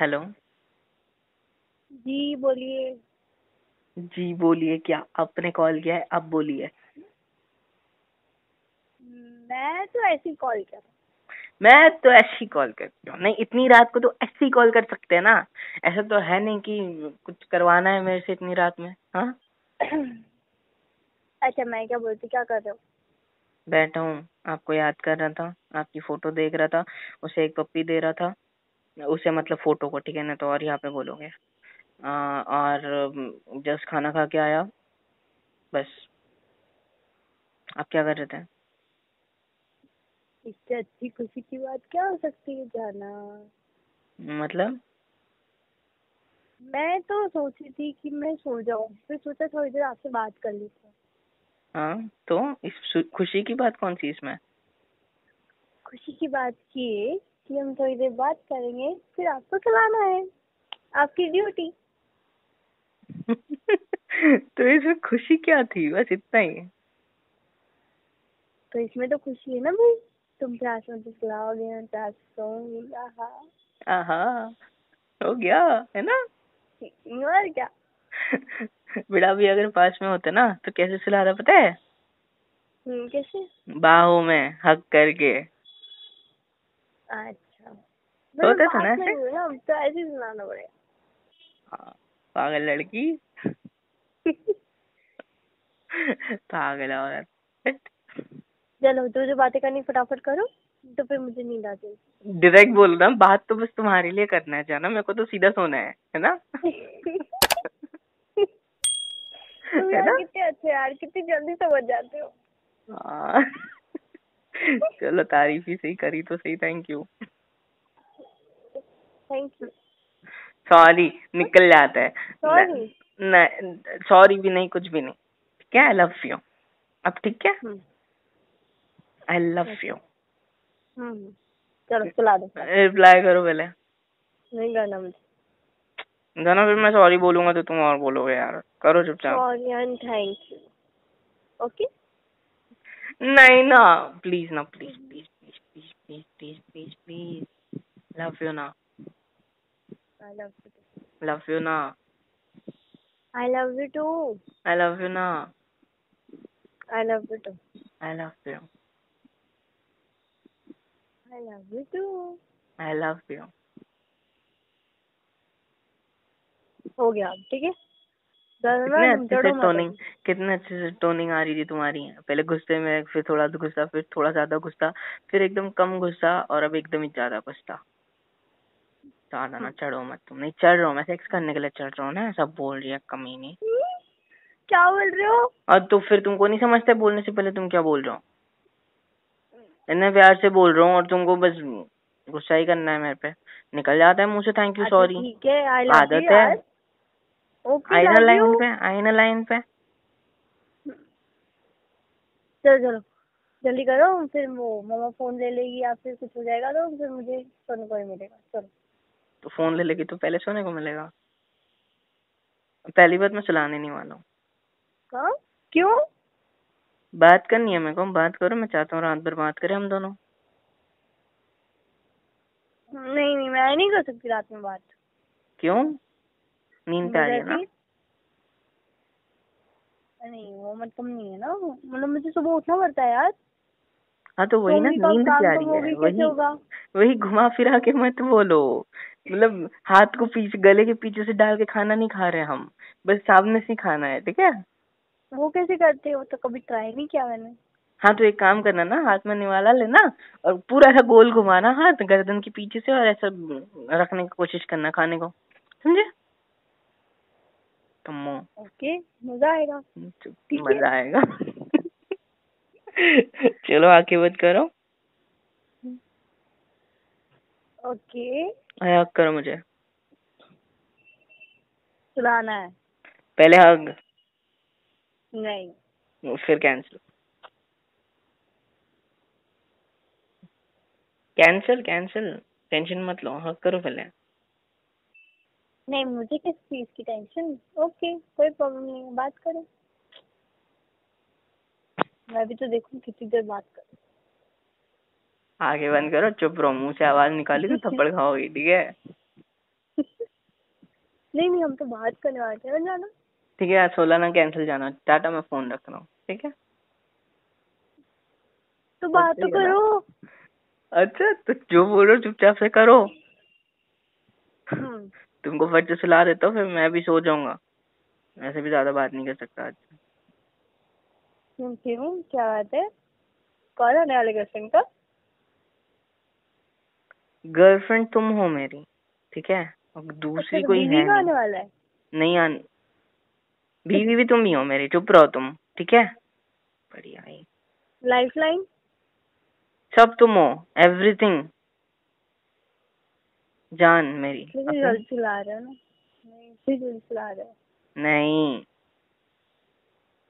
Hello जी बोलिए। जी बोलिए क्या? आपने कॉल किया है अब बोलिए। मैं तो ऐसे कॉल कर मैं तो ऐसी कॉल करती हूँ। नहीं इतनी रात को तो ऐसी कॉल कर सकते हैं ना। ऐसा तो है नहीं कि कुछ करवाना है मेरे से इतनी रात में हाँ? अच्छा मैं क्या बोलती क्या कर रहे हो? बैठा हूँ आपको याद कर रहा था आपकी फ़ोटो देख रहा था उसे एक पप्पी दे रहा था। उसे मतलब फ़ोटो को ठीक है ना तो और यहाँ पे बोलोगे। आ, और जस्ट खाना खा के आया बस। आप क्या कर रहे थे? इससे अच्छी खुशी की बात क्या हो सकती है जाना? मतलब? मैं तो सोची थी कि मैं सो जाऊँ फिर सोचा थोड़ी देर आपसे बात कर लेती हूँ हाँ तो इस खुशी की बात कौन सी इसमें? खुशी की बात ये कि हम थोड़ी देर बात करेंगे फिर आपको चलाना है आपकी ड्यूटी तो इसमें खुशी क्या थी? बस इतना ही। तो इसमें तो खुशी है ना भाई। तुम प्यास में तो खिलाओगे मैं प्यास सोऊँगी आहा। आहा। हो गया है ना? और क्या? बिड़ा भी अगर पास में होते ना तो कैसे सुला रहा पता है? हम्म, कैसे? बाहों में हक करके। अच्छा। होता था ना ऐसे? तो ऐसे सुनाना पड़ेगा। हाँ, पागल लड़की। पागल औरत। चलो जो जो बातें करनी फटाफट करो तो फिर मुझे नींद आ जाएगी डायरेक्ट बोल रहा बात तो बस तुम्हारे लिए करना है जाना मेरे को तो सीधा सोना है है ना? है ना? कितने अच्छे यार कितनी जल्दी समझ जाते हो। हाँ। चलो तारीफ़ ही सही करी तो सही thank you thank you sorry निकल जाता है। सॉरी सॉरी भी नहीं कुछ भी नहीं। क्या आई लव यू अब ठीक है। आई लव यू चलो चला दो। रिप्लाई करो पहले। नहीं करना मुझे। गाना फिर मैं सॉरी बोलूँगा तो तुम और बोलोगे यार। करो चुपचाप। Sorry and thank you okay नहीं ना प्लीज़ ना please please please please please please please please love you ना I love you love you ना I love you too I love you ना I love you too I love you I love you too. I love you. हो गया ठीक है कितने अच्छे से टोनिंग कितने अच्छे से टोनिंग आ रही थी तुम्हारी। पहले गुस्से में फिर थोड़ा गुस्सा फिर थोड़ा ज़्यादा गुस्सा फिर एकदम कम गुस्सा और अब एकदम ही ज़्यादा गुस्सा। ज़्यादा ना चढ़ो मत तुम। नहीं चढ़ रहा हूँ मैं सेक्स करने के लिए चढ़ रहा हूँ ना सब बोल रही है कमी नहीं। क्या बोल रहे हो? और तो फिर तुमको नहीं समझते बोलने से पहले तुम क्या बोल रहे हो? इतने प्यार से बोल रहा हूँ और तुमको बस गुस्सा ही करना है मेरे पे। निकल जाता है मुँह से थैंक यू सॉरी आदत है। आई ना लाइन पे आई लाइन पे। चलो चलो। जल्दी करो फिर वो मामा फ़ोन ले लेगी या फिर कुछ हो जाएगा तो फिर मुझे सोने को ही मिलेगा। चलो। तो फ़ोन ले लेगी तो पहले सोने को मिलेगा। पहली बात मैं चलाने नहीं वाला हूँ? क्यों? बात करनी है मेरे को बात करो मैं चाहता हूँ रात भर बात करें हम दोनों। नहीं नहीं मैं नहीं कर सकती रात में बात। क्यों? नींद आ रही है ना नहीं वो मतलब नहीं है ना मतलब मुझे सुबह उठना पड़ता है यार। हाँ तो वही ना नींद क्या रही है वही वही घुमा फिरा के मत बोलो। मतलब हाथ को पीछे गले के पीछे से डाल के खाना नहीं खा रहे हम बस सामने से खाना है ठीक है? वो कैसे करते हो? तो कभी ट्राई नहीं किया मैंने। हाँ तो एक काम करना ना हाथ में निवाला लेना और पूरा ऐसा गोल घुमाना हाथ गर्दन के पीछे से और ऐसा रखने की कोशिश करना खाने को समझे? तुम ओके मज़ा आएगा। मज़ा आएगा। चलो आके बंद करो। ओके। हक करो मुझे। सुनाना है। पहले हग नहीं। फिर कैंसिल कैंसिल कैंसिल टेंशन मत लो हाँ करो पहले। नहीं मुझे किस चीज़ की टेंशन ओके कोई प्रॉब्लम नहीं है बात करो। मैं भी तो देखूँ कितनी देर बात करूँ। आगे बंद करो चुप रहो मुँह से आवाज़ निकाली तो थप्पड़ खाओगी ठीक है? नहीं नहीं हम तो बात करने वाले थे जाना ठीक है सोलह ना कैंसिल जाना टाटा मैं फ़ोन रख रहा हूँ ठीक है? तो बात तो करो। अच्छा तो जो बोलो चुपचाप से करो। हम्म। तुमको फट से सुला देता हूँ फिर मैं भी सो जाऊँगा। ऐसे भी ज़्यादा बात नहीं कर सकता आज। क्यों क्या बात है? कौन आने वाले गर्लफ्रेंड का? गर्लफ्रेंड तुम हो मेरी ठीक है? अब दूसरी अच्छा, तो कोई है आने वाला है? नहीं आन बीवी भी तुम ही हो मेरी चुप रहो तुम ठीक है? बढ़िया लाइफ लाइन सब तुम हो एवरीथिंग जान मेरी चला रहे हो ना? नहीं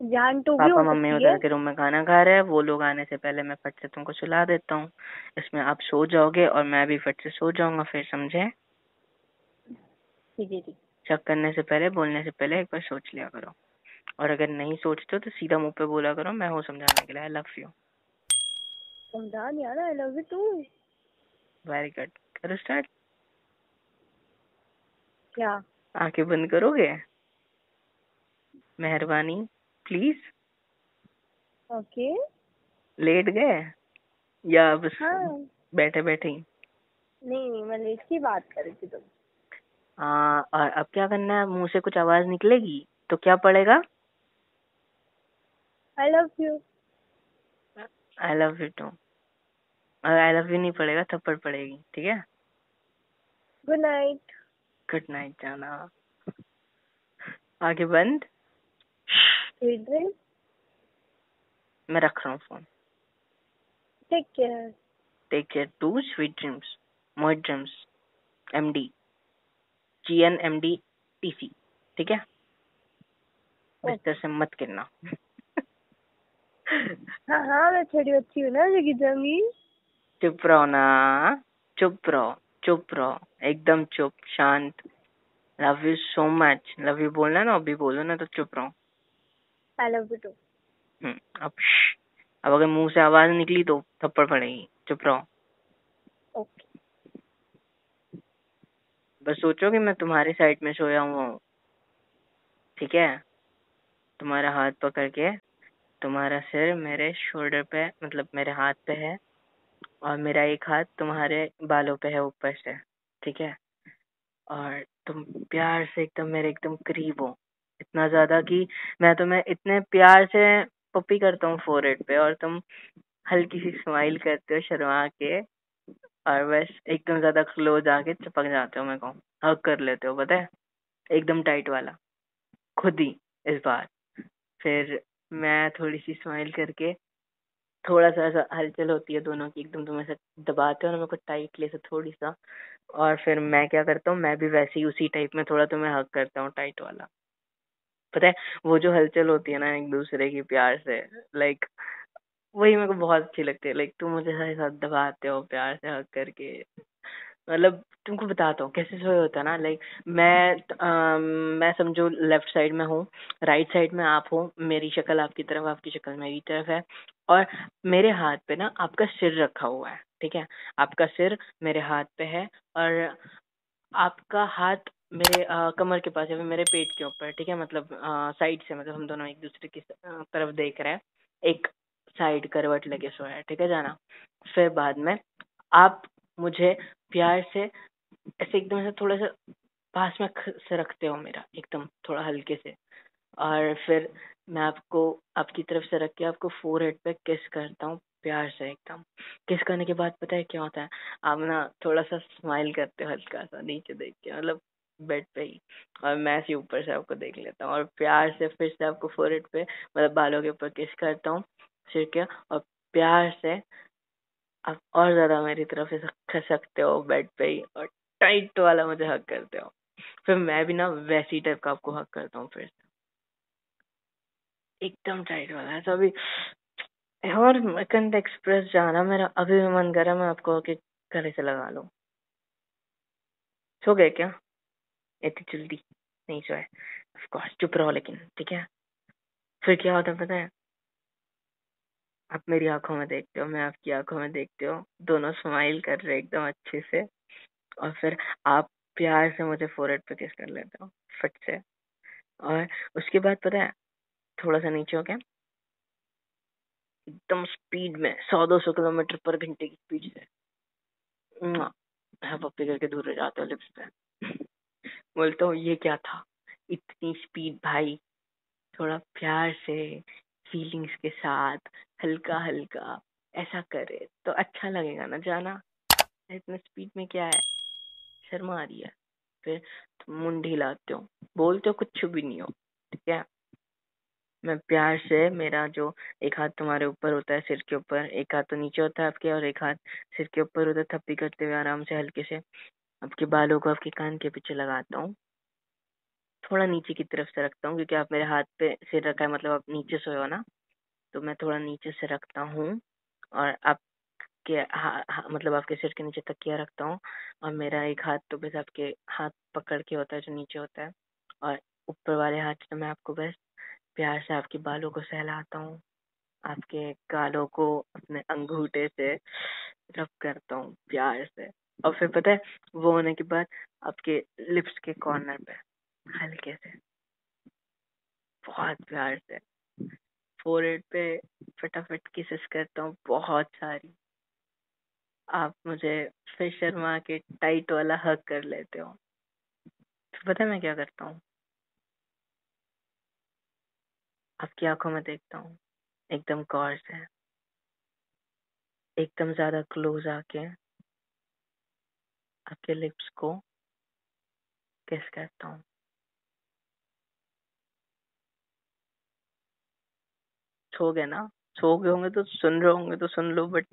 जान तो पापा मम्मी उधर के रूम में खाना खा रहे हैं वो लोग आने से पहले मैं फट से तुमको सुला देता हूँ। इसमें आप सो जाओगे और मैं भी फट से सो जाऊँगा फिर समझे? चेक करने से पहले बोलने से पहले एक बार सोच लिया करो। और अगर नहीं सोचते तो सीधा मुँह पे बोला करो मैं हूँ समझाने के लिए आई लव यू समझा नहीं आ रहा I love you too very good करो स्टार्ट क्या? आँखें बंद करोगे? मेहरबानी प्लीज़ ओके। लेट गए? या बस हाँ. बैठे बैठे ही? नहीं नहीं मैं लेट की बात कर रही थी तुम। हाँ और अब क्या करना है? मुँह से कुछ आवाज़ निकलेगी? तो क्या पड़ेगा? I love you I love you too I love you नहीं पड़ेगा थप्पड़ पड़ेगी ठीक है? गुड नाइट गुड नाइट जाना आगे बंद। स्वीट ड्रीम मैं रख रहा हूँ phone take care take care too sweet dreams Mohit dreams M D G N M D T C ठीक है? बिस्तर से मत गिरना। हाँ हाँ मैं थोड़ी अच्छी हूँ ना जो गिर जाऊँगी चुप रहो ना चुप रहो। चुप रहो एकदम चुप शांत। Love you so much love you बोलना ना अभी बोलो ना तो चुप रहो। आई लव यू टू अब अब अगर मुँह से आवाज़ निकली तो थप्पड़ पड़ेगी। चुप रहो। ओके बस सोचो कि मैं तुम्हारे साइड में सोया हुआ हूँ। ठीक है? तुम्हारा हाथ पकड़ के तुम्हारा सिर मेरे शोल्डर पे मतलब मेरे हाथ पे है। और मेरा एक हाथ तुम्हारे बालों पे है, ऊपर से, ठीक है? और तुम प्यार से एकदम मेरे एकदम करीब हो। इतना ज़्यादा कि मैं तुम्हें इतने प्यार से पप्पी करता हूँ फोरहेड पे और तुम हल्की सी स्माइल करते हो शर्मा के और बस एकदम ज़्यादा क्लोज आके चिपक जाते हो मेरे को। हक कर लेते हो, पता है? एकदम टाइट वाला। खुद ही, इस बार। फिर मैं थोड़ी सी स्माइल करके थोड़ा सा ऐसा हलचल होती है दोनों की एकदम तुम ऐसे दबाते हो ना मेरे को टाइटली से थोड़ी सा और फिर मैं क्या करता हूँ मैं भी वैसे ही उसी टाइप में थोड़ा तुम्हें हक करता हूँ टाइट वाला। पता है वो जो हलचल होती है ना एक दूसरे की प्यार से लाइक वही मेरे को बहुत अच्छी लगती है। लाइक तुम मुझे साथ साथ दबाते हो प्यार से हक करके। मतलब तुमको बताता हूँ कैसे सोए होता है ना लाइक मैं आ, मैं समझो लेफ़्ट साइड में हूँ राइट साइड में आप हो मेरी शक्ल आपकी तरफ़ आपकी शक्ल मेरी तरफ़ है। और मेरे हाथ पे ना आपका सिर रखा हुआ है ठीक है? आपका सिर मेरे हाथ पे है और आपका हाथ मेरे आ, कमर के पास है मेरे पेट के ऊपर ठीक है? मतलब साइड से मतलब हम दोनों एक दूसरे की तरफ़ देख रहे हैं एक साइड करवट लगे सोया है ठीक है जाना? फिर बाद में आप मुझे प्यार से ऐसे एकदम से थोड़ा सा पास में रखते हो मेरा एकदम थोड़ा हल्के से और फिर मैं आपको, आपकी तरफ़ से रख के आपको फोर हेड पे किस करता हूँ, प्यार से एकदम। किस करने के बाद पता है क्या होता है? आप ना थोड़ा सा स्माइल करते हो हल्का सा नीचे देख के मतलब बेड पे ही। और मैं से ऊपर से आपको देख लेता हूँ। और प्यार से फिर से आपको फोर हेड पे मतलब बालों के ऊपर किस करता हूँ, सिर के। और प्यार से आप और ज़्यादा मेरी तरफ़ से खस सकते हो बेड पे ही, और टाइट वाला मुझे हक करते हो। फिर मैं भी ना वैसी टाइप का आपको हक करता हूँ फिर से। एकदम टाइट वाला है तो अभी और कंट एक्सप्रेस जाना मेरा, अभी भी मन कर मैं आपको गले से लगा लूँ। सो गए क्या? इतनी जल्दी? नहीं सोए ऑफकोर्स चुप रहो लेकिन, ठीक है? फिर क्या होता है पता है? आप मेरी आँखों में देखते हो, मैं आपकी आँखों में देखते हो। दोनों स्माइल कर रहे एकदम अच्छे से। और फिर आप प्यार से मुझे फोरहेड पे किस कर लेते हो, फट से। और उसके बाद पता है थोड़ा सा नीचे हो क्या एकदम स्पीड में, सौ दो सौ किलोमीटर पर घंटे की स्पीड से। पप्पी करके दूर जाते हो लिप्स पे। बोलता हूँ, ये क्या था? इतनी स्पीड भाई। थोड़ा प्यार से फीलिंग्स के साथ हल्का हल्का ऐसा करे तो अच्छा लगेगा ना, जाना। इतने स्पीड में क्या है? शर्मा आ रही है। फिर तुम मुंडी हिलाते हो। बोलते हो कुछ भी नहीं हो, ठीक है? मैं प्यार से मेरा जो एक हाथ तुम्हारे ऊपर होता है सिर के ऊपर एक हाथ तो नीचे होता है आपके और एक हाथ सिर के ऊपर होता है थप्पी करते हुए आराम से हल्के से आपके बालों को आपके कान के पीछे लगाता हूँ। थोड़ा नीचे की तरफ़ से रखता हूँ क्योंकि आप मेरे हाथ पे सिर रखा है मतलब आप नीचे सोए हो ना तो मैं थोड़ा नीचे से रखता हूँ और आपके हा, मतलब आपके सिर के नीचे तकिया रखता हूँ और मेरा एक हाथ तो बस आपके हाथ पकड़ के होता है जो नीचे होता है और ऊपर वाले हाथ से मैं आपको बस प्यार से आपके बालों को सहलाता हूँ, आपके गालों को अपने अंगूठे से रब करता हूँ प्यार से। और फिर पता है, वो होने के बाद आपके लिप्स के कॉर्नर पे हल्के से, बहुत प्यार से फोरहेड पे फटाफट किसेस करता हूँ बहुत सारी। आप मुझे फिर शर्मा के टाइट वाला हक कर लेते हो। फिर पता है मैं क्या करता हूँ? आपकी आँखों में देखता हूँ? एकदम गौर से एकदम ज़्यादा क्लोज आके, आपके लिप्स को किस करता हूँ। सो गए ना? सो गए होंगे तो सुन रहे होंगे तो सुन लो बट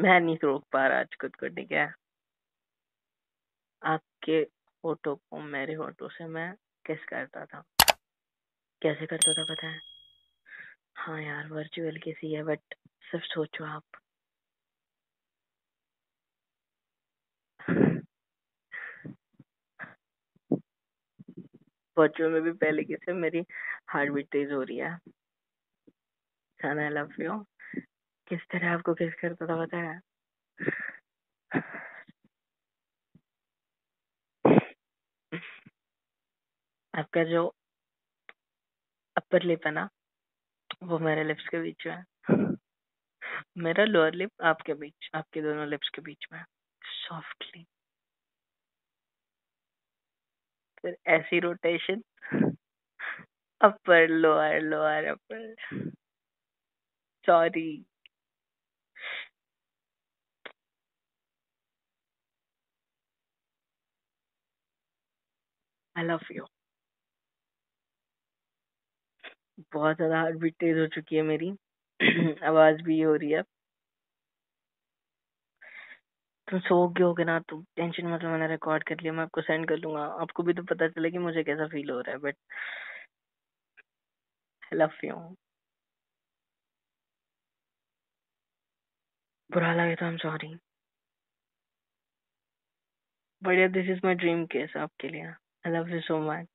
मैं नहीं रोक पा रहा आज खुद को, ठीक है? आपके फ़ोटो को, मेरे फ़ोटो से मैं किस करता था। कैसे करता था पता है? हाँ यार वर्चुअल किसी है बट सिर्फ़ सोचो आप। वर्चुअल में भी पहले किसे मेरी हार्ट बीट तेज हो रही है। आई लव यू किस तरह आपको किस करता था पता है? आपका जो अपर लिप है ना वो मेरे लिप्स के बीच में। मेरा लोअर लिप आपके बीच, आपके दोनों लिप्स के बीच में। सॉफ्टली फिर ऐसी rotation upper lower lower upper sorry I love you बहुत ज़्यादा हार्ट बीट तेज हो चुकी है मेरी। आवाज़ भी हो रही है। तुम सो गए होगे ना तो टेंशन मतलब मैंने रिकॉर्ड कर लिया, मैं आपको सेंड कर लूँगा। आपको भी तो पता चले कि मुझे कैसा फील हो रहा है बट लव यू बुरा लगे तो आई एम सॉरी बढ़िया this is my dream case आपके लिए। I love you so much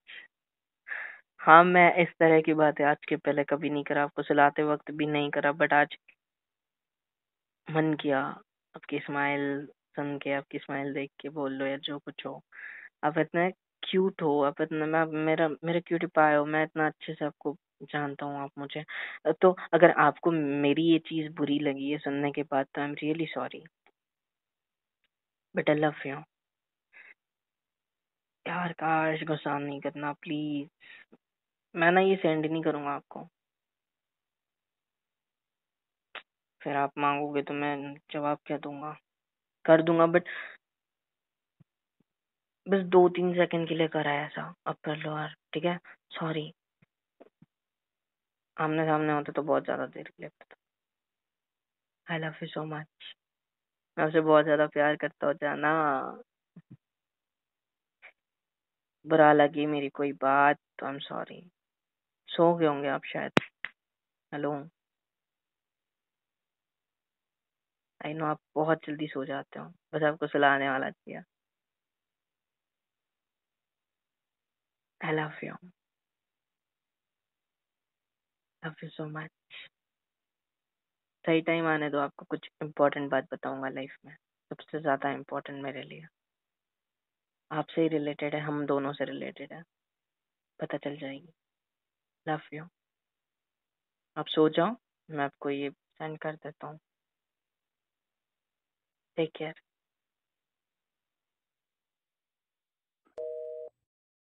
हाँ मैं इस तरह की बातें आज के पहले कभी नहीं करा, आपको सुलाते वक्त भी नहीं करा बट आज मन किया आपकी स्माइल सुन के, आपकी स्माइल देख के बोल लो या जो कुछ हो। आप इतने क्यूट हो, आप इतना, मैं, मेरा मेरा क्यूटी पाए हो, मैं इतना अच्छे से आपको जानता हूँ, आप मुझे। तो अगर आपको मेरी ये चीज़ बुरी लगी है सुनने के बाद तो I am really sorry but I love you यार, काश गुस्सा नहीं करना प्लीज़ मैं ना ये सेंड नहीं करूँगा आपको। फिर आप मांगोगे तो मैं जवाब क्या दूँगा? कर दूँगा बट बस दो तीन सेकंड के लिए करा है ऐसा अब कर लो यार, ठीक है? सॉरी आमने सामने होते तो बहुत ज़्यादा देर के था। I love you so much मैं आपसे बहुत ज़्यादा प्यार करता हूँ, जाना। बुरा लगी मेरी कोई बात तो आई एम सॉरी सो गए होंगे आप शायद। हेलो आई नो आप बहुत जल्दी सो जाते हो। बस आपको सुलाने वाला किया I love you love you so much सही टाइम आने दो, आपको कुछ इम्पोर्टेंट बात बताऊँगा लाइफ में। सबसे ज़्यादा इम्पोर्टेंट मेरे लिए। आपसे ही रिलेटेड है, हम दोनों से रिलेटेड है। पता चल जाएगी। Love you. आप सो जाओ मैं आपको ये सेंड कर देता हूँ। Take care